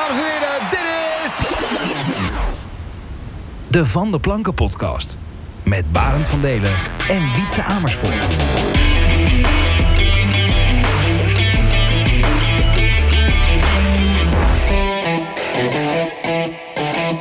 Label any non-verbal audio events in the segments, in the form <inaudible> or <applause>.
dames en heren, dit is... De Van de Planken podcast. Met Barend van Delen en Wietse Amersfoort.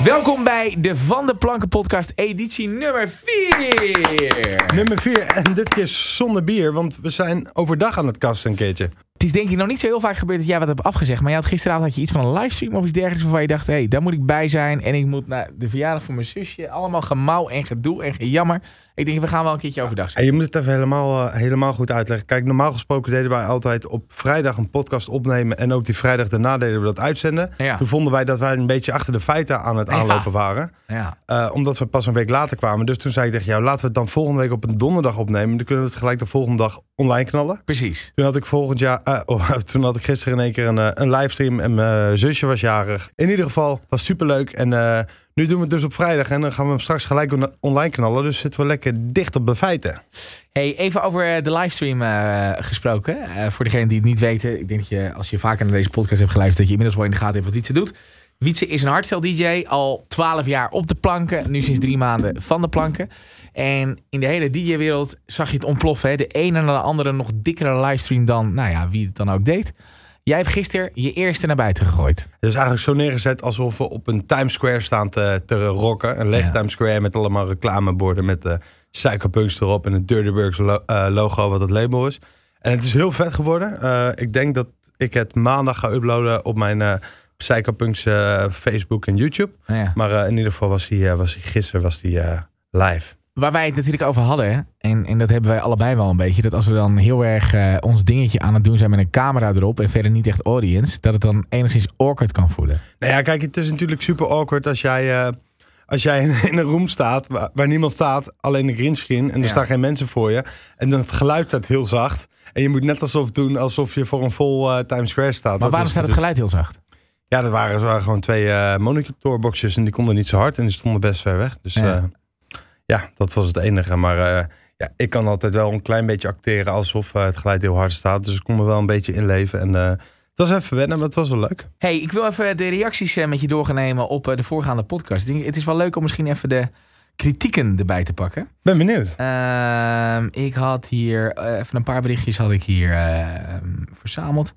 Welkom bij de Van de Planken podcast editie nummer 4. Nummer 4 en dit keer zonder bier, want we zijn overdag aan het kasten een keertje. Het is denk ik nog niet zo heel vaak gebeurd dat jij wat hebt afgezegd. Maar je had gisteravond had je iets van een livestream of iets dergelijks waarvan je dacht, hé, hey, daar moet ik bij zijn. En ik moet naar de verjaardag van mijn zusje. Allemaal gemauw en gedoe en gejammer. Ik denk, we gaan wel een keertje overdag En zijn. je moet het even helemaal, eh, helemaal goed uitleggen. Kijk, normaal gesproken deden wij altijd op vrijdag een podcast opnemen. En ook die vrijdag daarna deden we dat uitzenden. Ja. Toen vonden wij dat wij een beetje achter de feiten aan het Ja. aanlopen waren. Ja. Eh, omdat we pas een week later kwamen. Dus toen zei ik tegen jou, laten we het dan volgende week op een donderdag opnemen. Dan kunnen we het gelijk de volgende dag online knallen. Precies. Toen had ik volgend jaar, eh, oh, <laughs> toen had ik gisteren in één keer een, eh, een livestream en mijn zusje was jarig. In ieder geval, was superleuk. En eh, nu doen we het dus op vrijdag en dan gaan we hem straks gelijk on- online knallen. Dus zitten we lekker dicht op de feiten. Hey, even over de livestream gesproken. Voor degenen die het niet weten. Ik denk dat je, als je vaker naar deze podcast hebt geluisterd... dat je inmiddels wel in de gaten hebt wat Wietse doet. Wietse is een hardstyle-dj. Al 12 jaar op de planken. Nu sinds drie maanden van de planken. En in de hele DJ-wereld zag je het ontploffen. Hè? De ene na de andere nog dikkere livestream dan... nou ja, wie het dan ook deed. Jij hebt gisteren je eerste naar buiten gegooid. Het is eigenlijk zo neergezet alsof we op een Times Square staan te, te rocken. Een lege Ja. Times Square met allemaal reclameborden met de Psychopunks erop en het Dirty Burgs lo- eh, logo wat het label is. En het is heel vet geworden. Eh, ik denk dat ik het maandag ga uploaden op mijn eh Psychopunks eh, Facebook en YouTube. Ja. Maar eh, in ieder geval was hij, eh, was hij gisteren was eh, live. Waar wij het natuurlijk over hadden, en, en dat hebben wij allebei wel een beetje, dat als we dan heel erg eh, ons dingetje aan het doen zijn met een camera erop en verder niet echt audience, dat het dan enigszins awkward kan voelen. Nou ja, kijk, het is natuurlijk super awkward als jij, eh, als jij in, een room staat waar, waar niemand staat, alleen een greenscreen en er Ja. staan geen mensen voor je. En dan het geluid staat heel zacht. En je moet net alsof doen alsof je voor een vol eh, Times Square staat. Maar Dat waarom staat het geluid heel zacht? Ja, dat waren, gewoon twee eh monitorboxjes en die konden niet zo hard en die stonden best ver weg. Dus Ja. Ja, dat was het enige. Maar eh, ja, ik kan altijd wel een klein beetje acteren alsof eh, het geluid heel hard staat. Dus ik kon me wel een beetje inleven. En eh, het was even wennen, maar het was wel leuk. hey, ik wil even de reacties met je doornemen op de voorgaande podcast. Ik denk, het is wel leuk om misschien even de kritieken erbij te pakken. Ben benieuwd. Ehm, ik had hier even een paar berichtjes had ik hier ehm, verzameld.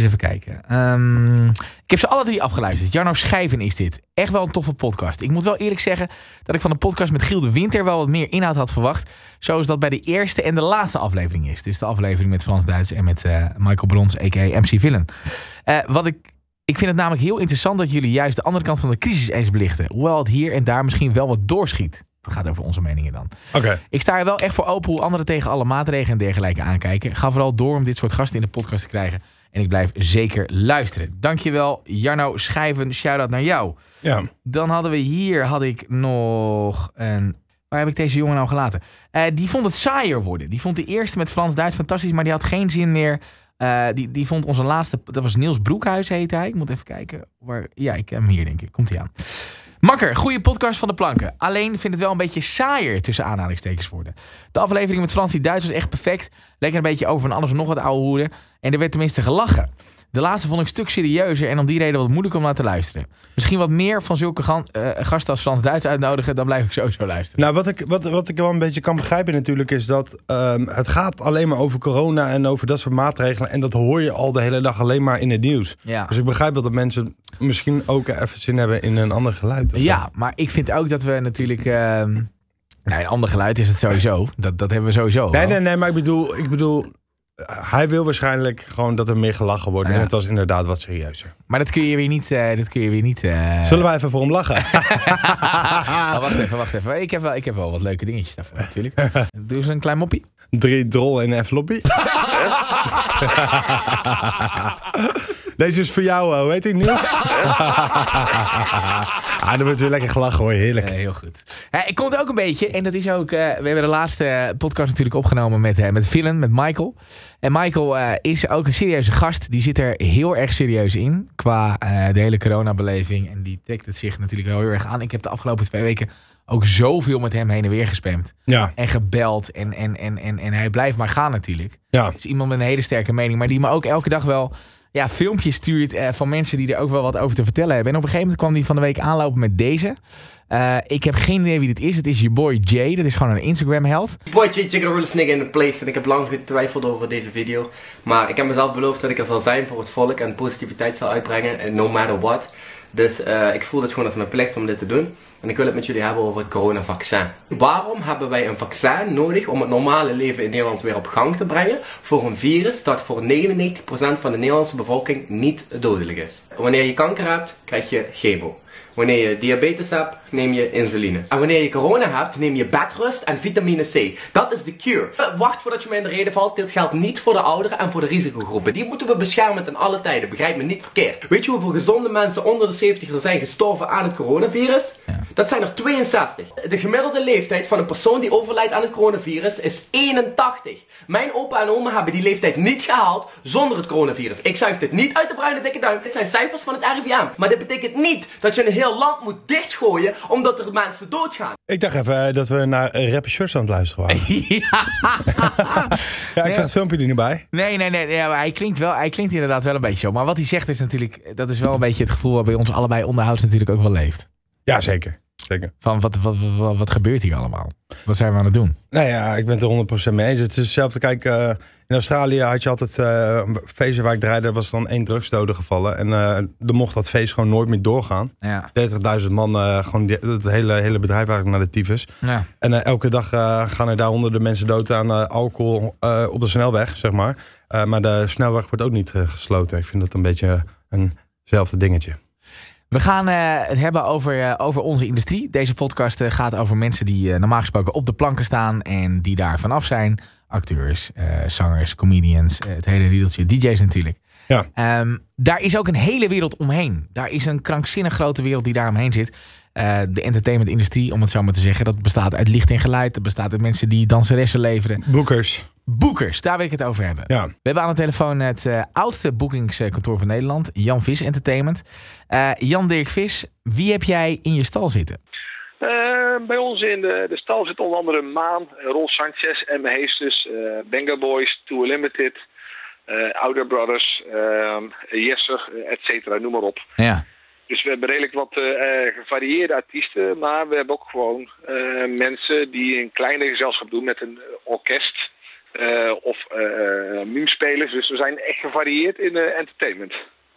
Eens even kijken. Ehm, ik heb ze alle drie afgeluisterd. Jarno Schijven is dit. Echt wel een toffe podcast. Ik moet wel eerlijk zeggen dat ik van de podcast met Giel de Winter wel wat meer inhoud had verwacht. Zoals dat bij de eerste en de laatste aflevering is. Dus de aflevering met Frans Duits en met eh, Michael Brons, a.k.a. MC Villain. Eh, wat ik, ik vind het namelijk heel interessant dat jullie juist de andere kant van de crisis eens belichten. Hoewel het hier en daar misschien wel wat doorschiet. Het gaat over onze meningen dan. Oké. Ik sta er wel echt voor open hoe anderen tegen alle maatregelen en dergelijke aankijken. Ga vooral door om dit soort gasten in de podcast te krijgen. En ik blijf zeker luisteren. Dankjewel, Jarno Schijven. Shout-out naar jou. Ja. Dan hadden we hier had ik nog een. Waar heb ik deze jongen nou gelaten? Eh, die vond het saaier worden. Die vond de eerste met Frans-Duits fantastisch, maar die had geen zin meer. Eh, die, die vond onze laatste. Dat was Niels Broekhuis, heette hij. Ik moet even kijken. Waar, ja, ik heb hem hier, denk ik. Komt hij aan. Makker, goede podcast van de planken. Alleen vind het wel een beetje saaier tussen aanhalingstekens worden. De aflevering met Fransie Duits was echt perfect. Lekker een beetje over van alles en nog wat ouwe hoeren. En er werd tenminste gelachen. De laatste vond ik een stuk serieuzer en om die reden wat moeilijk om naar te luisteren. Misschien wat meer van zulke gan- eh, gasten als Frans Duits uitnodigen, dan blijf ik sowieso luisteren. Nou, wat ik, wat, wat ik wel een beetje kan begrijpen natuurlijk is dat ehm, het gaat alleen maar over corona en over dat soort maatregelen. En dat hoor je al de hele dag alleen maar in het nieuws. Ja. Dus ik begrijp dat de mensen misschien ook even zin hebben in een ander geluid. zo. Ja, maar ik vind ook dat we natuurlijk. ehm nou, een ander geluid is het sowieso. Dat, dat hebben we sowieso. Nee, wel. nee, nee, maar ik bedoel, ik bedoel, hij wil waarschijnlijk gewoon dat er meer gelachen wordt. Ja. En het was inderdaad wat serieuzer. Maar dat kun je weer niet. eh, dat kun je weer niet eh, Zullen wij even voor hem lachen? <laughs> Oh, wacht even, wacht even. Ik heb, wel, ik heb wel wat leuke dingetjes daarvoor natuurlijk. <laughs> Doe eens een klein moppie. Drie drol en een floppy. <laughs> Deze is voor jou, eh, hoe heet hij, Niels? <laughs> <laughs> ah, dan wordt weer lekker gelachen hoor, heerlijk. Heel goed. Eh, ik kom het ook een beetje, en dat is ook. eh, we hebben de laatste podcast natuurlijk opgenomen met, eh met Villain, met Michael. En Michael is ook een serieuze gast. Die zit er heel erg serieus in. Qua de hele coronabeleving. En die trekt het zich natuurlijk wel heel erg aan. Ik heb de afgelopen twee weken ook zoveel met hem heen en weer gespamd. Ja, En gebeld. En, en, en, en, en hij blijft maar gaan natuurlijk. ja. Is iemand met een hele sterke mening. Maar die me ook elke dag wel ja, filmpjes stuurt eh, van mensen die er ook wel wat over te vertellen hebben. En op een gegeven moment kwam die van de week aanlopen met deze. Eh, ik heb geen idee wie dit is. Het is je boy Jay. Dat is gewoon een Instagram-held. Boy Jay Real Snake in the place en ik heb lang getwijfeld over deze video. Maar ik heb mezelf beloofd dat ik er zal zijn voor het volk en positiviteit zal uitbrengen, en no matter what. Dus ik voel het gewoon als mijn plicht om dit te doen. En ik wil het met jullie hebben over het coronavaccin. Waarom hebben wij een vaccin nodig om het normale leven in Nederland weer op gang te brengen voor een virus dat voor 99% van de Nederlandse bevolking niet dodelijk is? Wanneer je kanker hebt, krijg je chemo. Wanneer je diabetes hebt, neem je insuline. En wanneer je corona hebt, neem je bedrust en vitamine C. Dat is de cure. Wacht voordat je mij in de reden valt. Dit geldt niet voor de ouderen en voor de risicogroepen. Die moeten we beschermen ten alle tijden. Begrijp me niet verkeerd. Weet je hoeveel gezonde mensen onder de 70 er zijn gestorven aan het coronavirus? Dat zijn er 62. De gemiddelde leeftijd van een persoon die overlijdt aan het coronavirus is 81. Mijn opa en oma hebben die leeftijd niet gehaald zonder het coronavirus. Ik zuig dit niet uit de bruine dikke duim. Dit zijn cijfers van het RIVM. Maar dit betekent niet dat je een heel land moet dichtgooien omdat er mensen doodgaan. Ik dacht even eh, dat we naar uh, Rapper Shirts aan het luisteren waren. <laughs> ja, ik zag het filmpje er niet bij. Nee, nee, nee. Ja, hij, klinkt wel, hij klinkt inderdaad wel een beetje zo. Maar wat hij zegt is natuurlijk... Dat is wel een beetje het gevoel wat bij ons allebei onderhouds natuurlijk ook wel leeft. Ja, zeker. zeker. Van wat, wat, wat, wat gebeurt hier allemaal? Wat zijn we aan het doen? Nou ja, ik ben het er 100% mee eens. Het is hetzelfde. Kijk, uh, in Australië had je altijd uh, feesten waar ik draaide, was dan één drugsdode gevallen. En uh, er mocht dat feest gewoon nooit meer doorgaan. Ja. 30.000 man, gewoon die, het hele, hele bedrijf eigenlijk naar de tyfus. Ja. En elke dag gaan er daar honderden mensen dood aan alcohol op de snelweg, zeg maar. maar de snelweg wordt ook niet gesloten. Ik vind dat een beetje eenzelfde dingetje. We gaan uh, het hebben over, uh, over onze industrie. Deze podcast uh, gaat over mensen die normaal gesproken op de planken staan en die daar vanaf zijn. Acteurs, zangers, comedians, het hele riedeltje, DJ's natuurlijk. Ja. Um, daar is ook een hele wereld omheen. Daar is een krankzinnig grote wereld die daar omheen zit. de entertainmentindustrie, om het zo maar te zeggen, dat bestaat uit licht en geluid. Dat bestaat uit mensen die danseressen leveren. Boekers. Boekers, daar wil ik het over hebben. Ja. We hebben aan de telefoon het uh, oudste boekingskantoor van Nederland, Jan Vis Entertainment. Uh, Jan Dirk Vis, wie heb jij in je stal zitten? Uh, bij ons in de, de, stal zit onder andere Maan, Rol Sanchez, M. Heesters, Benga Boys, Tour Limited, Ouder Brothers, Jesse, et cetera, noem maar op. Ja. Dus we hebben redelijk wat gevarieerde artiesten, maar we hebben ook gewoon mensen die een kleine gezelschap doen met een orkest. Uh, of uh, meme-spelers. Dus we zijn echt gevarieerd in entertainment.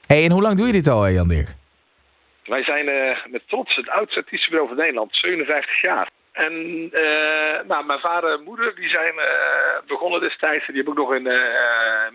Hey, en hoe lang doe je dit al, Jan Dirk? Wij zijn met trots het oudste artiestenbureau van Nederland, 57 jaar. En nou, mijn vader en moeder die zijn begonnen destijds. Die hebben ook nog in,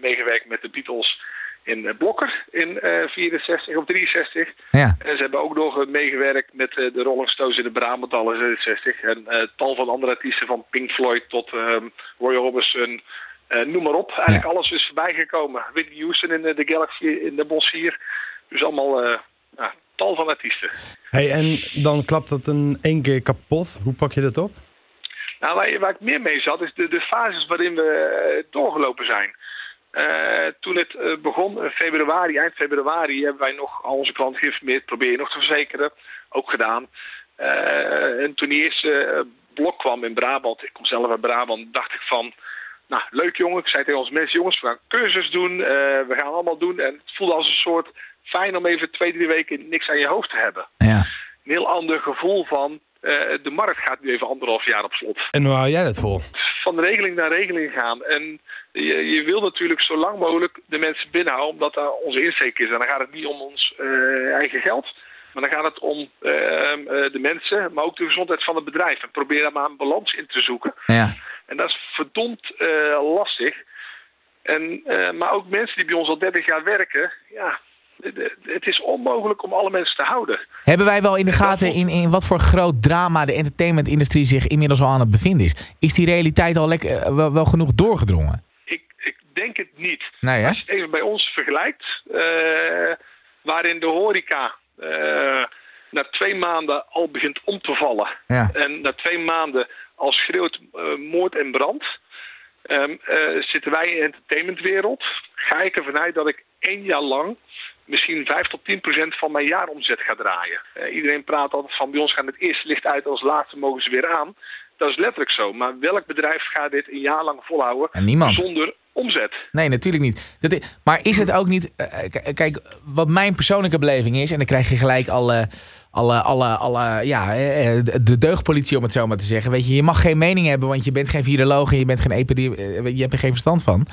meegewerkt met de Beatles in Blokker in uh, 64 of 63. Ja. En ze hebben ook nog meegewerkt met de Rolling Stones in de Brabant al in 67. En tal van andere artiesten van Pink Floyd tot um, Roy Orbison. noem maar op. Eigenlijk ja. alles is voorbij gekomen. Whitney Houston in de Galaxy in de Bos hier. Dus allemaal ja, tal van artiesten. Hey, en dan klapt dat in één keer kapot. Hoe pak je dat op? Nou, waar, waar ik meer mee zat, is de, de fases waarin we doorgelopen zijn. Uh, toen het uh, begon, in februari, eind februari, hebben wij nog al onze klanten geïnformeerd. Probeer je nog te verzekeren. Ook gedaan. Uh, en toen die eerste blok kwam in Brabant, ik kom zelf uit Brabant, dacht ik van... Nou, leuk jongen. Ik zei tegen onze mensen, jongens, we gaan cursus doen. we gaan allemaal doen. En het voelde als een soort fijn om even twee, drie weken niks aan je hoofd te hebben. Ja. Een heel ander gevoel van, de markt gaat nu even anderhalf jaar op slot. En hoe hou jij dat vol? Van regeling naar regeling gaan. En je, je wil natuurlijk zo lang mogelijk de mensen binnenhouden, omdat dat onze insteek is. En dan gaat het niet om ons uh, eigen geld, maar dan gaat het om uh, de mensen, maar ook de gezondheid van het bedrijf. En probeer daar maar een balans in te zoeken. Ja. En dat is verdomd uh, lastig. En, maar ook mensen die bij ons al 30 jaar werken, ja, het is onmogelijk om alle mensen te houden. Hebben wij wel in de gaten in, in wat voor groot drama de entertainmentindustrie zich inmiddels al aan het bevinden is? Is die realiteit al lekker, wel, wel genoeg doorgedrongen? Ik, ik denk het niet. Nee? Als je het even bij ons vergelijkt, uh, waarin de horeca uh, na twee maanden al begint om te vallen. Ja. En na twee maanden al schreeuwt uh, moord en brand. Um, zitten wij in de entertainmentwereld. Ga ik ervan uit dat ik één jaar lang misschien 5 tot 10 procent van mijn jaaromzet ga draaien. Uh, iedereen praat altijd van bij ons gaat het eerste licht uit, als laatste mogen ze weer aan. Dat is letterlijk zo. Maar welk bedrijf gaat dit een jaar lang volhouden en niemand. zonder omzet. Nee, natuurlijk niet. Dat i- maar is het ook niet... eh, k- kijk, wat mijn persoonlijke beleving is... en dan krijg je gelijk alle, alle, alle, alle ja, eh, de- de deugdpolitie om het zo maar te zeggen. Weet je, je mag geen mening hebben, want je bent geen viroloog... en je, bent geen epidemie, eh, je hebt er geen verstand van.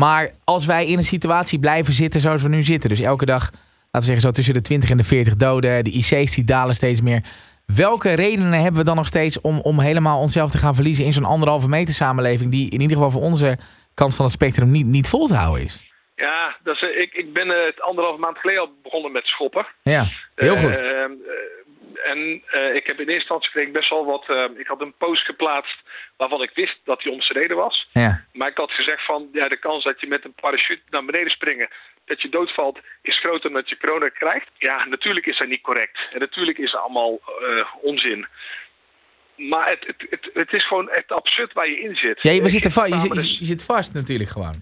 Maar als wij in een situatie blijven zitten zoals we nu zitten... dus elke dag, laten we zeggen zo tussen de 20 en de 40 doden... de IC's die dalen steeds meer... Welke redenen hebben we dan nog steeds om, om helemaal onszelf te gaan verliezen in zo'n anderhalve meter samenleving die in ieder geval voor onze kant van het spectrum niet, niet vol te houden is? Ja, dat is, ik, ik ben eh, het anderhalve maand geleden al begonnen met schoppen. Ja, heel goed. Eh, eh, en eh, ik heb in eerste instantie kreeg ik best wel wat. eh, ik had een post geplaatst waarvan ik wist dat die omstreden was. Ja, Maar ik had gezegd van ja, de kans dat je met een parachute naar beneden springen, dat je doodvalt, is groter dan dat je corona krijgt. Ja, natuurlijk is dat niet correct. En natuurlijk is dat allemaal eh, onzin. Maar het, het, het, het is gewoon echt absurd waar je in zit. ja je, va- zit, je, je zit vast natuurlijk gewoon.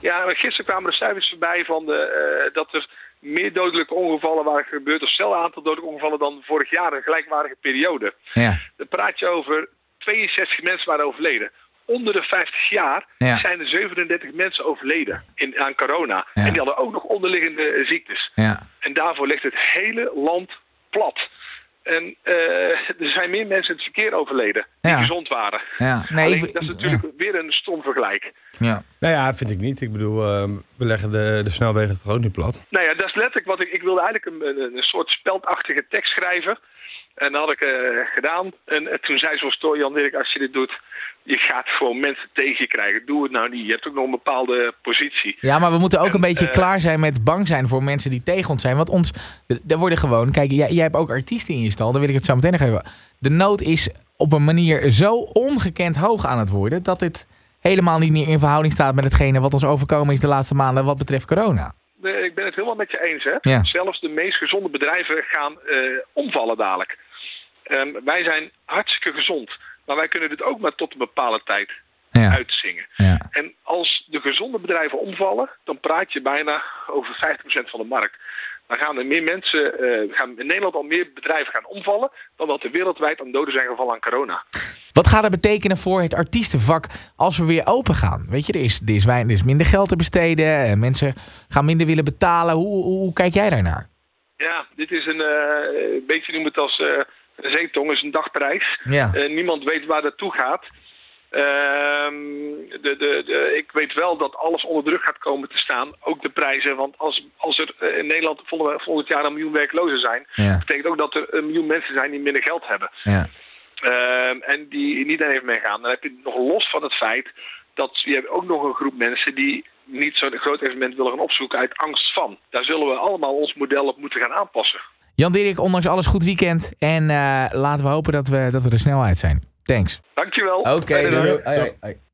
ja, gisteren kwamen er cijfers voorbij van de, dat er meer dodelijke ongevallen waren gebeurd, of hetzelfde aantal dodelijke ongevallen dan vorig jaar, een gelijkwaardige periode. Ja, Dan praat je over 62 mensen waren overleden. Onder de 50 jaar Ja. zijn er 37 mensen overleden in, aan corona. Ja. En die hadden ook nog onderliggende ziektes. ja, En daarvoor ligt het hele land plat. En eh, er zijn meer mensen in het verkeer overleden die Ja. gezond waren. ja. Nee, Alleen, ik- dat is natuurlijk weer een stom vergelijk. ja. Nou ja, vind ik niet. Ik bedoel, ehm, we leggen de, de snelwegen toch ook niet plat. Nou ja, dat is letterlijk wat ik... Ik wilde eigenlijk een, een, een soort speldachtige tekst schrijven. En dat had ik eh, gedaan. En, eh, toen zei zo'n story, Jan Dirk, als je dit doet... Je gaat gewoon mensen tegen je krijgen. Doe het nou niet. Je hebt ook nog een bepaalde positie. ja, maar we moeten ook een En, beetje eh, klaar zijn met bang zijn voor mensen die tegen ons zijn. Want ons, er worden gewoon, kijk, jij, jij hebt ook artiesten in je stal, daar wil ik het zo meteen nog even. De nood is op een manier zo ongekend hoog aan het worden dat het helemaal niet meer in verhouding staat met hetgene wat ons overkomen is de laatste maanden wat betreft corona. Ik ben het helemaal met je eens. Hè? Ja. Zelfs de meest gezonde bedrijven gaan omvallen dadelijk. Ehm, wij zijn hartstikke gezond. Maar wij kunnen dit ook maar tot een bepaalde tijd Ja, uitzingen. ja, En als de gezonde bedrijven omvallen, dan praat je bijna over 50% van de markt. Dan gaan er meer mensen, eh, gaan in Nederland al meer bedrijven gaan omvallen dan dat er wereldwijd aan doden zijn gevallen aan corona. Wat gaat het betekenen voor het artiestenvak als we weer open gaan? Weet je, er is, er is, weinig, er is minder geld te besteden. eh, Mensen gaan minder willen betalen. Hoe, hoe, hoe kijk jij daarnaar? Ja, dit is een, een beetje noem het als een zeetong, is een dagprijs. Ja, Eh, niemand weet waar dat toe gaat. Ehm, de, de, de, ik weet wel dat alles onder druk gaat komen te staan, ook de prijzen. Want als, als er eh, in Nederland volgend, jaar een miljoen werklozen zijn, ja, betekent ook dat er een miljoen mensen zijn die minder geld hebben. ja. Ehm, en die niet aan even meegaan. Dan heb je nog los van het feit dat je hebt ook nog een groep mensen die niet zo'n groot evenement willen gaan opzoeken uit angst van. Daar zullen we allemaal ons model op moeten gaan aanpassen. Jan Dirk, ondanks alles goed weekend. En eh, laten we hopen dat we, dat we er snel uit zijn. Thanks. Dankjewel. Oké, doei.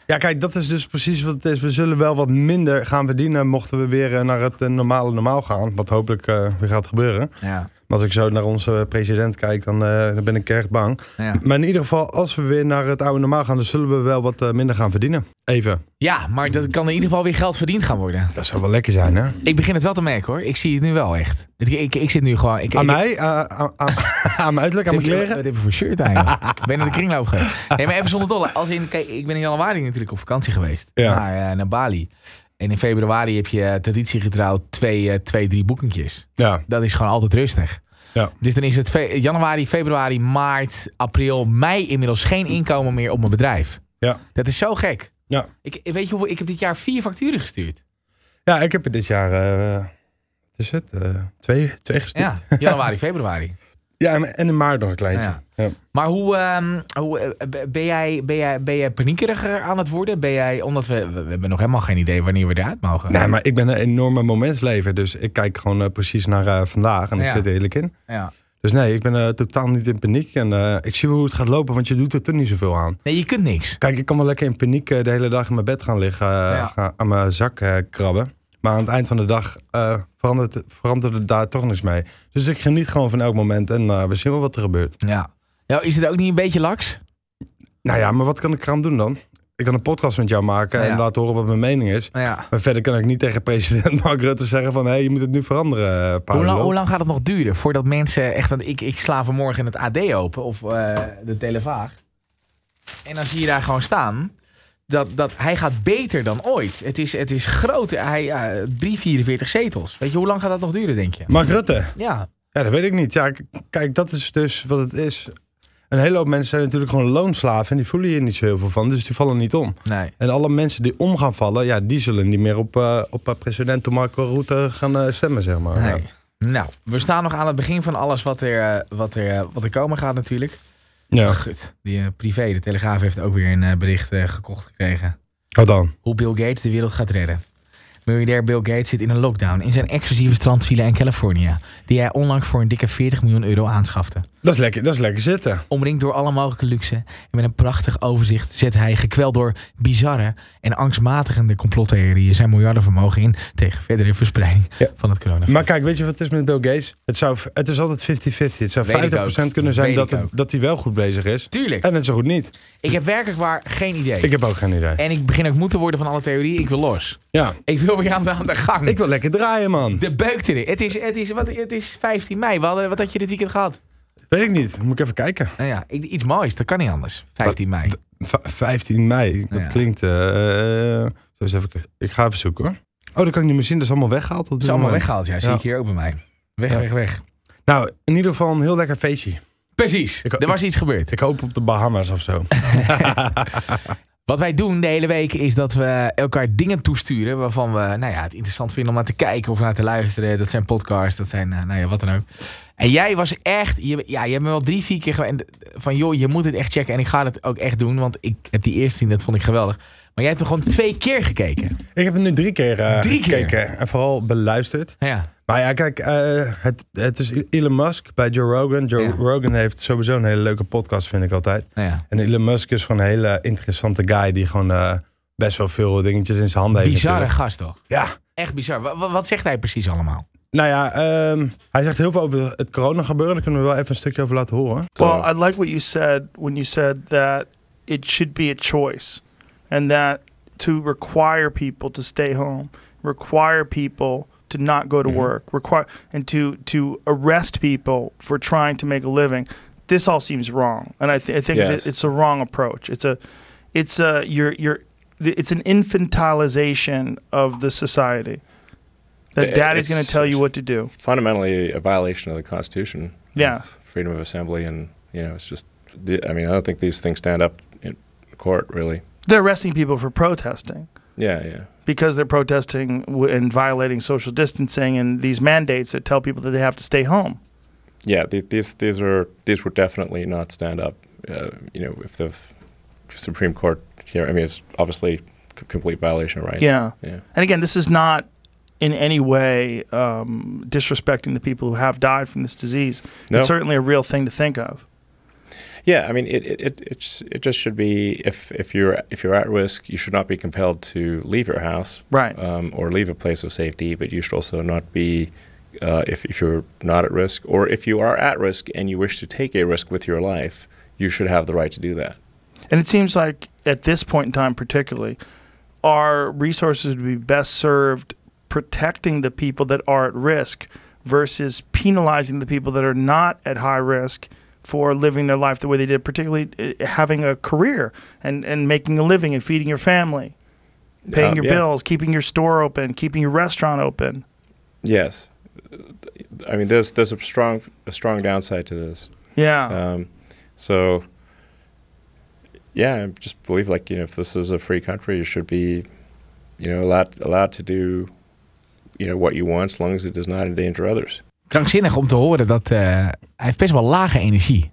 Ja, kijk, dat is dus precies wat het is. We zullen wel wat minder gaan verdienen mochten we weer eh, naar het eh, normale normaal gaan. Wat hopelijk eh, weer gaat gebeuren. Ja, als ik zo naar onze president kijk, dan, eh, dan ben ik erg bang. ja. Maar in ieder geval, als we weer naar het oude normaal gaan, dan zullen we wel wat eh, minder gaan verdienen. Even. ja, maar dat kan in ieder geval weer geld verdiend gaan worden. Dat zou wel lekker zijn, hè? Ik begin het wel te merken hoor. Ik zie het nu wel echt. Ik, ik, ik zit nu gewoon... Ik, Aan ik, mij, aan, aan, aan- aan mijn uiterlijk, aan Wat mijn kleren. Wat heb je voor shirt aan? Ik ben naar de kringloop geweest. Nee, maar even zonder dolle. Als in, kijk, ik ben in januari natuurlijk op vakantie geweest. Ja. Naar, eh, naar Bali. En in februari heb je eh, traditiegetrouw twee, eh, twee, drie boekingjes. Ja, Dat is gewoon altijd rustig. Ja. Dus dan is het fe- januari, februari, maart, april, mei inmiddels geen inkomen meer op mijn bedrijf. ja, Dat is zo gek. ja. Ik, weet je hoeveel? Ik heb dit jaar vier facturen gestuurd. Ja, ik heb er dit jaar, eh, wat is het? Eh, twee, twee gestuurd. Ja, januari, februari. Ja, en- en in maart nog een kleintje. Ja. Ja. Maar hoe, ehm, hoe eh, ben, jij, ben, jij, ben jij paniekeriger aan het worden? Ben jij, omdat we, we hebben nog helemaal geen idee wanneer we eruit mogen. Nee, maar ik ben een enorme momentslever. Dus ik kijk gewoon eh, precies naar eh, vandaag. En ik zit er eerlijk in. Ja. Dus nee, ik ben totaal niet in paniek. En ik zie wel hoe het gaat lopen, want je doet er toch niet zoveel aan. Nee, je kunt niks. Kijk, ik kan wel lekker in paniek de hele dag in mijn bed gaan liggen. Ja. gaan aan mijn zak krabben. Maar aan het eind van de dag eh, verandert, verandert er daar toch niks mee. Dus ik geniet gewoon van elk moment. En eh, we zien wel wat er gebeurt. Ja. ja. Is het ook niet een beetje laks? Nou ja, maar wat kan ik eraan doen dan? Ik kan een podcast met jou maken Ja. en laten horen wat mijn mening is. Ja. Maar verder kan ik niet tegen president <laughs> Mark Rutte zeggen van... hé, hey, je moet het nu veranderen, eh, Hoe lang, hoe lang gaat het nog duren voordat mensen echt... Want ik, ik sla vanmorgen het AD open of de Televaag. En dan zie je daar gewoon staan... dat, dat hij gaat beter dan ooit. Het is, het is groot. Hij, 344 zetels. Weet je, hoe lang gaat dat nog duren, denk je? Mark Rutte? Ja, Ja, dat weet ik niet. Ja, kijk, dat is dus wat het is. Een hele hoop mensen zijn natuurlijk gewoon loonslaven en die voelen hier niet zo heel veel van, dus die vallen niet om. nee. En alle mensen die om gaan vallen, ja, die zullen niet meer op, eh, op eh, president Marco Rutte gaan eh, stemmen, zeg maar. Ja. nee. Nou, we staan nog aan het begin van alles wat er, wat er, wat er komen gaat natuurlijk. Ja. Gut, die eh, privé, de Telegraaf heeft ook weer een eh, bericht eh, gekocht gekregen. Wat dan? Hoe Bill Gates de wereld gaat redden. Miljardair Bill Gates zit in een lockdown in zijn exclusieve strandvilla in Californië. Die hij onlangs voor een dikke 40 miljoen euro aanschafte. Dat is lekker, dat is lekker zitten. Omringd door alle mogelijke luxe en met een prachtig overzicht zet hij, gekweld door bizarre en angstmatigende complottheorieën, zijn miljardenvermogen in tegen verdere verspreiding Ja. van het coronavirus. Maar kijk, weet je wat het is met Bill Gates? Het, zou, het is altijd 50-50. Het zou Weet ik 50% ook. kunnen zijn dat, het, dat hij wel goed bezig is. Tuurlijk. En het zo goed niet. Ik heb werkelijk waar geen idee. Ik heb ook geen idee. En ik begin ook moe te worden van alle theorieën. Ik wil los. Ja, Ik wil aan de, aan de gang. ik wil lekker draaien, man. De beuk erin. Het is, het, is, wat, het is 15 mei. Wat, wat had je dit weekend gehad? Weet ik niet. Moet ik even kijken. Nou ja, iets moois. Dat kan niet anders. 15 mei. V- 15 mei. Dat Ja. klinkt... eh zo eens even, ik ga even zoeken, hoor. Oh, dat kan ik niet meer zien. Dat is allemaal weggehaald. Dit is allemaal moment. weggehaald. Ja, zie Ja. ik hier ook bij mij. Weg, Ja. weg, weg. Nou, in ieder geval een heel lekker feestje. Precies. Ik- er was iets gebeurd. Ik hoop op de Bahamas of zo. <laughs> <laughs> <laughs> Wat wij doen de hele week is dat we elkaar dingen toesturen waarvan we nou ja, het interessant vinden om naar te kijken of naar te luisteren. Dat zijn podcasts, dat zijn nou ja, wat dan ook. En jij was echt, je, ja, je hebt me wel drie, vier keer van joh, je moet het echt checken. En ik ga het ook echt doen, want ik heb die eerste zien, dat vond ik geweldig. Maar jij hebt hem gewoon twee keer gekeken. Ik heb het nu drie keer eh, Drie keer? gekeken. En vooral beluisterd. Ja, Maar ja, kijk, eh, het, het is Elon Musk bij Joe Rogan. Joe Ja. Rogan heeft sowieso een hele leuke podcast, vind ik altijd. ja. En Elon Musk is gewoon een hele interessante guy die gewoon eh, best wel veel dingetjes in zijn handen heeft. Bizarre natuurlijk. gast toch? Ja. Echt bizar. Wa- wa- wat zegt hij precies allemaal? Nou ja, ehm, hij zegt heel veel over het corona gebeuren. Daar kunnen we wel even een stukje over laten horen. Well, I like what you said when you said that it should be a choice and that to require people to stay home, require people to not go to mm-hmm. work, require and to to arrest people for trying to make a living. This all seems wrong, and I, th- I think Yes. it's a wrong approach. It's a, it's a you're you're it's an infantilization of the society. That daddy's going to tell you what to do. fundamentally a violation of the Constitution. Yes. Freedom of assembly, and you know, it's just. I mean, I don't think these things stand up in court, really. They're arresting people for protesting. Yeah, yeah. because they're protesting w- and violating social distancing and these mandates that tell people that they have to stay home. Yeah, the- these these are these would definitely not stand up. Uh, you know, if the Supreme Court here, I mean, it's obviously c- complete violation of rights. Yeah. yeah. And again, this is not in any way um, disrespecting the people who have died from this disease. No. It's certainly a real thing to think of. Yeah, I mean, it, it, it it's it just should be if if you're if you're at risk, you should not be compelled to leave your house, Right. um, or leave a place of safety. But you should also not be uh, if if you're not at risk, or if you are at risk and you wish to take a risk with your life, you should have the right to do that. And it seems like at this point in time, particularly, our resources would be best served protecting the people that are at risk versus penalizing the people that are not at high risk for living their life the way they did, particularly uh, having a career and, and making a living and feeding your family, paying Uh, your yeah. bills, keeping your store open, keeping your restaurant open. Yes, I mean, there's there's a strong a strong downside to this. Yeah. Um, so, yeah, I just believe like you know, if this is a free country, you should be, you know, allowed allowed to do, you know, what you want as long as it does not endanger others. Krankzinnig om te horen dat eh, hij heeft best wel lage energie.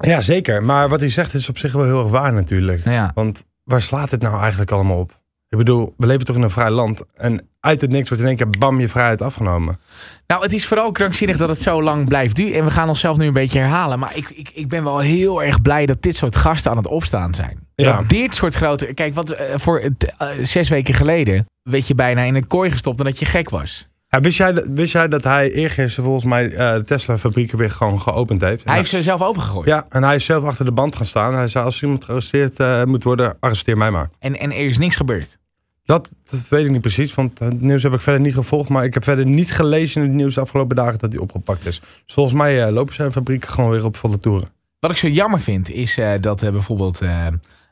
Ja, zeker. Maar wat hij zegt is op zich wel heel erg waar natuurlijk. Nou ja. Want waar slaat het nou eigenlijk allemaal op? Ik bedoel, we leven toch in een vrij land. En uit het niks wordt in één keer bam je vrijheid afgenomen. Nou, het is vooral krankzinnig dat het zo lang blijft duren. En we gaan onszelf nu een beetje herhalen. Maar ik, ik, ik ben wel heel erg blij dat dit soort gasten aan het opstaan zijn. Ja. Dat dit soort grote... Kijk, wat eh, voor eh, zes weken geleden werd je bijna in een kooi gestopt omdat je gek was. Ja, wist, jij, dat- wist jij dat hij eergisteren volgens mij eh, de Tesla-fabrieken weer gewoon geopend heeft? Hij heeft ze zelf opengegooid. Ja, en hij is zelf achter de band gaan staan. Hij zei, als iemand gearresteerd eh, moet worden, arresteer mij maar. En, en er is niks gebeurd. Dat, dat weet ik niet precies, want het nieuws heb ik verder niet gevolgd. Maar ik heb verder niet gelezen in het nieuws de afgelopen dagen dat hij opgepakt is. Dus volgens mij eh, lopen zijn fabrieken gewoon weer op volle toeren. Wat ik zo jammer vind is eh, dat eh, bijvoorbeeld eh,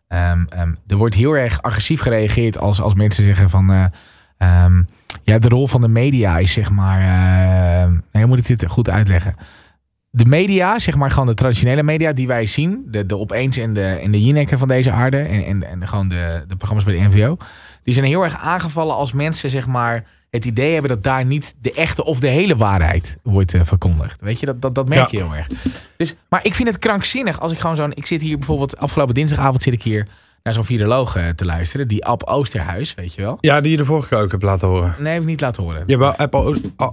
Ehm, ehm, er wordt heel erg agressief gereageerd als, als mensen zeggen van... eh, ehm, ja, de rol van de media is zeg maar... eh, nee, moet ik dit goed uitleggen? De media, zeg maar gewoon de traditionele media die wij zien... de, de Opeens en de, en de Jinek van deze aarde... en, en, en gewoon de, de programma's bij de NVO... die zijn heel erg aangevallen als mensen zeg maar... het idee hebben dat daar niet de echte of de hele waarheid wordt eh, verkondigd. Weet je, dat, dat, dat merk je heel erg. Dus, maar ik vind het krankzinnig als ik gewoon zo'n... Ik zit hier bijvoorbeeld... Afgelopen dinsdagavond zit ik hier naar zo'n viroloog eh, te luisteren. Die Ab Oosterhuis, weet je wel. Ja, die je de vorige keer ook hebt laten horen. Nee, heb ik niet laten horen. Je hebt wel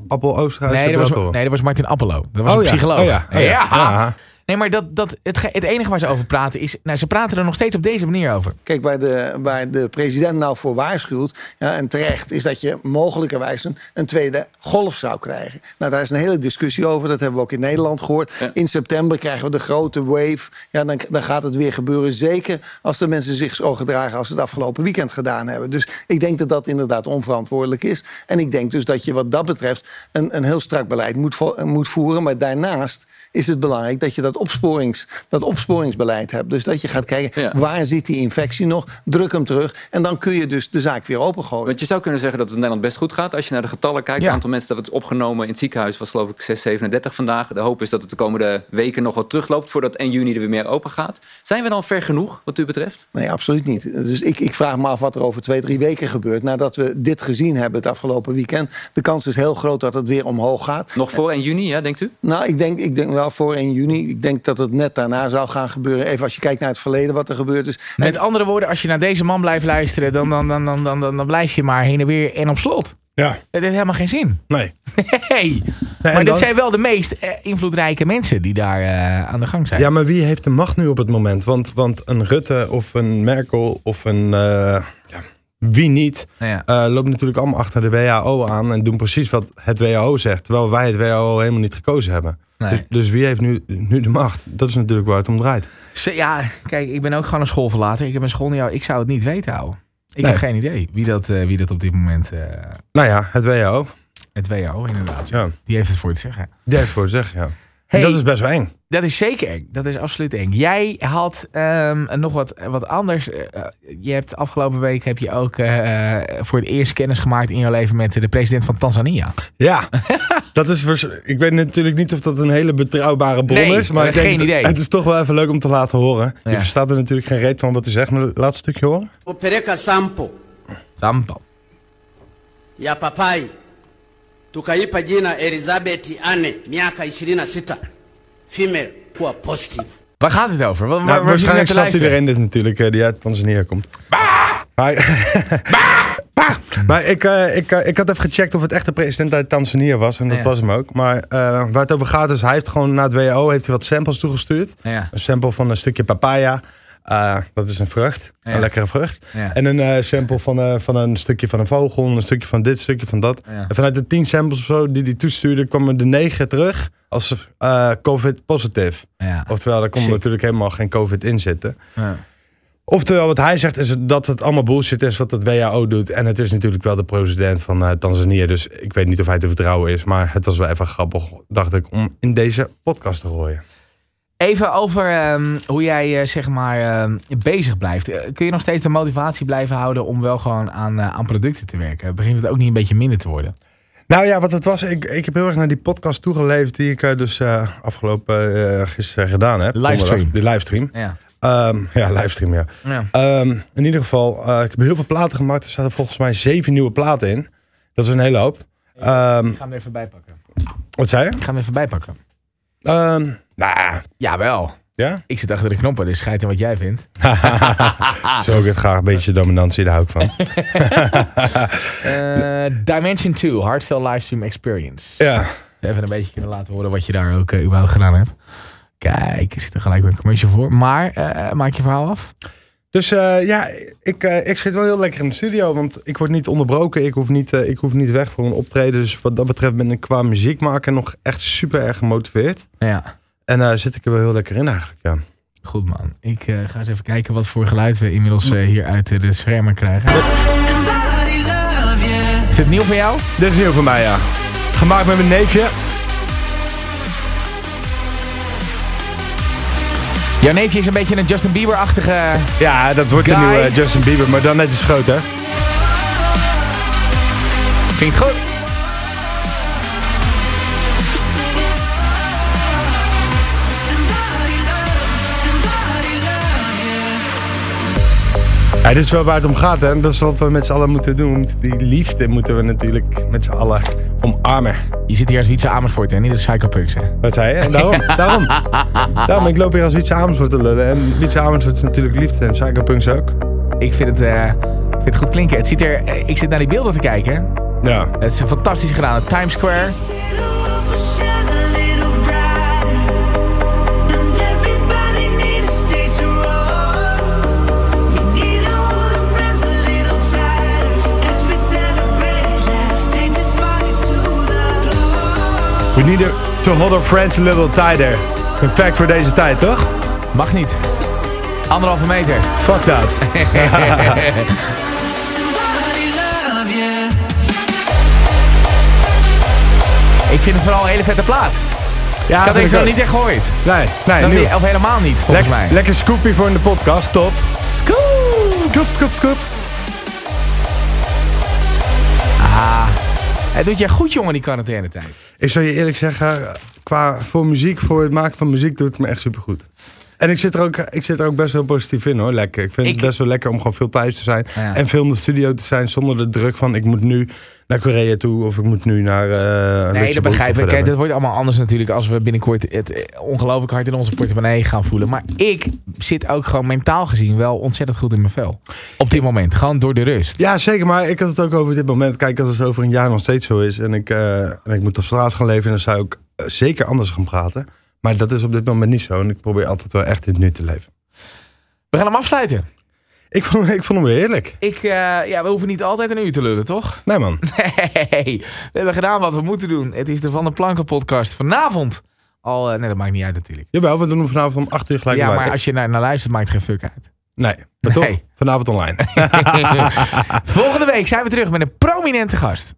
Appel Oosterhuis nee, dat was, laten horen. nee, dat was Martin Appelo. Dat was Oh een ja, psycholoog. oh ja, oh ja. Ja. Nee, maar dat, dat, het, het enige waar ze over praten is... Nou, ze praten er nog steeds op deze manier over. Kijk, waar de, waar de president nou voor waarschuwt, ja, en terecht, is dat je mogelijkerwijs een, een tweede golf zou krijgen. Nou, daar is een hele discussie over. Dat hebben we ook in Nederland gehoord. In september krijgen we de grote wave. Ja, dan, dan gaat het weer gebeuren. Zeker als de mensen zich zo gedragen als ze het afgelopen weekend gedaan hebben. Dus ik denk dat dat inderdaad onverantwoordelijk is. En ik denk dus dat je wat dat betreft een, een heel strak beleid moet, moet voeren. Maar daarnaast is het belangrijk dat je dat, opsporings, dat opsporingsbeleid hebt. Dus dat je gaat kijken, Ja. waar zit die infectie nog? Druk hem terug. En dan kun je dus de zaak weer opengooien. Want je zou kunnen zeggen dat het in Nederland best goed gaat. Als je naar de getallen kijkt, Ja. het aantal mensen dat het opgenomen in het ziekenhuis was geloof ik 637 vandaag. De hoop is dat het de komende weken nog wat terugloopt voordat 1 juni er weer meer open gaat. Zijn we dan ver genoeg wat u betreft? Nee, absoluut niet. Dus ik, ik vraag me af wat er over twee, drie weken gebeurt. Nadat we dit gezien hebben het afgelopen weekend. De kans is heel groot dat het weer omhoog gaat. Nog voor 1 juni, ja, denkt u? Nou, ik denk, ik denk wel voor 1 juni. Ik denk dat het net daarna zou gaan gebeuren. Even als je kijkt naar het verleden wat er gebeurd is. Met andere woorden, als je naar deze man blijft luisteren... dan, dan, dan, dan, dan, dan, dan blijf je maar heen en weer en op slot. Ja, Dat heeft helemaal geen zin. nee. <laughs> Hey. Maar dit zijn wel de meest eh, invloedrijke mensen die daar eh, aan de gang zijn. Ja, maar wie heeft de macht nu op het moment? Want, want een Rutte of een Merkel of een... eh, wie niet, Ja. eh, loopt natuurlijk allemaal achter de WHO aan... en doen precies wat het WHO zegt. Terwijl wij het WHO helemaal niet gekozen hebben. Nee. Dus, dus wie heeft nu, nu de macht? Dat is natuurlijk waar het om draait. Ja, kijk, ik ben ook gewoon een schoolverlater. Ik heb een school. Ik zou het niet weten, houden. Ik Nee. heb geen idee wie dat, eh, wie dat op dit moment. eh, Nou ja, het WHO. het WHO, inderdaad. Ja, Die heeft het voor te zeggen. die heeft voor te zeggen, ja. Hey. Dat is best wel eng. Dat is zeker eng. Dat is absoluut eng. Jij had ehm, nog wat, wat anders. Eh, eh, je hebt afgelopen week heb je ook eh, voor het eerst kennis gemaakt in jouw leven met de president van Tanzania. Ja, dat is ik weet natuurlijk niet of dat een hele betrouwbare bron Nee, is. Maar ik denk geen dat- idee. het is toch wel even leuk om te laten horen. Ja. Je verstaat er natuurlijk geen reet van wat hij zegt. Maar laat een stukje horen. kupeleka sample Sampo. ya papai tukaipa jina Elizabeth Anne miaka 26 female kuwa positive Waar gaat het over? Waar, Nou, waar waarschijnlijk snapt iedereen dit natuurlijk, eh, die uit Tanzania komt. Maar, <laughs> maar ik, eh, ik, eh, ik had even gecheckt of het echt de president uit Tanzania was. En dat Ja. was hem ook. Maar eh, waar het over gaat is, hij heeft gewoon naar het WHO heeft hij wat samples toegestuurd. Ja. Een sample van een stukje papaya. Eh, dat is een vrucht. Ja. Een lekkere vrucht. Ja. En een eh, sample van, eh, van een stukje van een vogel. Een stukje van dit, een stukje van dat. Ja. En vanuit de tien samples of zo die hij toestuurde, kwamen de negen terug als eh, COVID-positief. Oftewel, daar kon Sick. natuurlijk helemaal geen COVID in zitten. Ja. Oftewel, wat hij zegt is dat het allemaal bullshit is wat het WHO doet. En het is natuurlijk wel de president van Tanzania. Dus ik weet niet of hij te vertrouwen is. Maar het was wel even grappig, dacht ik, om in deze podcast te gooien. Even over ehm, hoe jij eh, zeg maar ehm, bezig blijft. Eh, kun je nog steeds de motivatie blijven houden om wel gewoon aan, eh, aan producten te werken? Begint het ook niet een beetje minder te worden? Nou ja, wat het was, ik, ik heb heel erg naar die podcast toegeleefd die ik dus afgelopen gisteren gedaan heb. Livestream. Donderdag, Die livestream. Ja. Ehm, ja, livestream, ja. ja. Ehm, in ieder geval, ik heb heel veel platen gemaakt. Er zaten volgens mij zeven nieuwe platen in. Dat is een hele hoop. Ehm, Ik ga hem even bijpakken. wat zei je? Ik ga hem even bijpakken. Nou, Jawel. ja. Ik zit achter de knoppen, dus schijt in wat jij vindt. <laughs> Zo ik het graag een beetje dominantie, daar hou ik van. <laughs> Eh, Dimension 2, Hardstyle Livestream Experience. Ja. Even een beetje kunnen laten horen wat je daar ook eh, überhaupt gedaan hebt. Kijk, er zit er gelijk een commercial voor. Maar, eh, maak je verhaal af. Dus ja, ik, ik zit wel heel lekker in de studio, want ik word niet onderbroken. Ik hoef niet, ik hoef niet weg voor een optreden. Dus wat dat betreft ben ik qua muziek maken nog echt super erg gemotiveerd. Ja, En daar zit ik er wel heel lekker in eigenlijk, ja. goed man. Ik eh, ga eens even kijken wat voor geluid we inmiddels eh, hier uit de schermen krijgen. Is dit nieuw voor jou? Dit is nieuw voor mij, ja. Gemaakt met mijn neefje. Jouw neefje is een beetje een Justin Bieber-achtige... Ja, dat wordt de Guy. nieuwe Justin Bieber, maar dan net iets groter. Klinkt goed. Ja, dit is wel waar het om gaat, hè. En Dat is wat we met z'n allen moeten doen. Die liefde moeten we natuurlijk met z'n allen omarmen. Je zit hier als Wietse Amersfoort, hè? Niet als Psychopunks, hè? Wat zei je? En daarom, daarom. <laughs> Daarom, ik loop hier als Wietse Amersfoort te lullen. En Wietse Amersfoort is natuurlijk liefde en Psychopunks ook. Ik vind het, eh, ik vind het goed klinken. Het ziet er, eh, ik zit naar die beelden te kijken. Ja. Het is fantastisch gedaan. Times Square. Need to hold our friends a little tighter. Perfect voor deze tijd, toch? Mag niet. Anderhalve meter. Fuck dat. <laughs> Ik vind het vooral een hele vette plaat. Ja, ik had deze nog ook. niet echt gehoord. Nee, nee, niet- of helemaal niet, volgens Lek- mij. Lekker scoopie voor in de podcast, top. Scoop! Scoop, scoop, scoop. Het doet je goed, jongen, die quarantaine-tijd. Ik zal je eerlijk zeggen, qua voor muziek, voor het maken van muziek, doet het me echt supergoed. En ik zit er ook, ik zit er ook best wel positief in hoor. Lekker. Ik vind Ik- het best wel lekker om gewoon veel thuis te zijn. Ja. En veel in de studio te zijn zonder de druk van ik moet nu naar Korea toe of ik moet nu naar. eh Nee, dat begrijp ik. Kijk, dat wordt allemaal anders natuurlijk als we binnenkort het eh, ongelooflijk hard in onze portemonnee gaan voelen. Maar ik zit ook gewoon mentaal gezien wel ontzettend goed in mijn vel. Op dit moment. Gewoon door de rust. Ja, zeker. Maar ik had het ook over dit moment. Kijk, als het over een jaar nog steeds zo is en ik, eh, en ik moet op straat gaan leven, dan zou ik zeker anders gaan praten. Maar dat is op dit moment niet zo. En ik probeer altijd wel echt in het nu te leven. We gaan hem afsluiten. Ik vond, ik vond hem weer heerlijk. Ik, eh, ja, we hoeven niet altijd een uur te lullen, toch? Nee, man. Nee, we hebben gedaan wat we moeten doen. Het is de Van der Planken podcast vanavond. Al, eh, nee, dat maakt niet uit natuurlijk. Jawel, we doen hem vanavond om 8 uur gelijk. ja, maar als je naar, naar luistert, maakt geen fuck uit. Nee, maar Nee. toch? Vanavond online. <laughs> Volgende week zijn we terug met een prominente gast.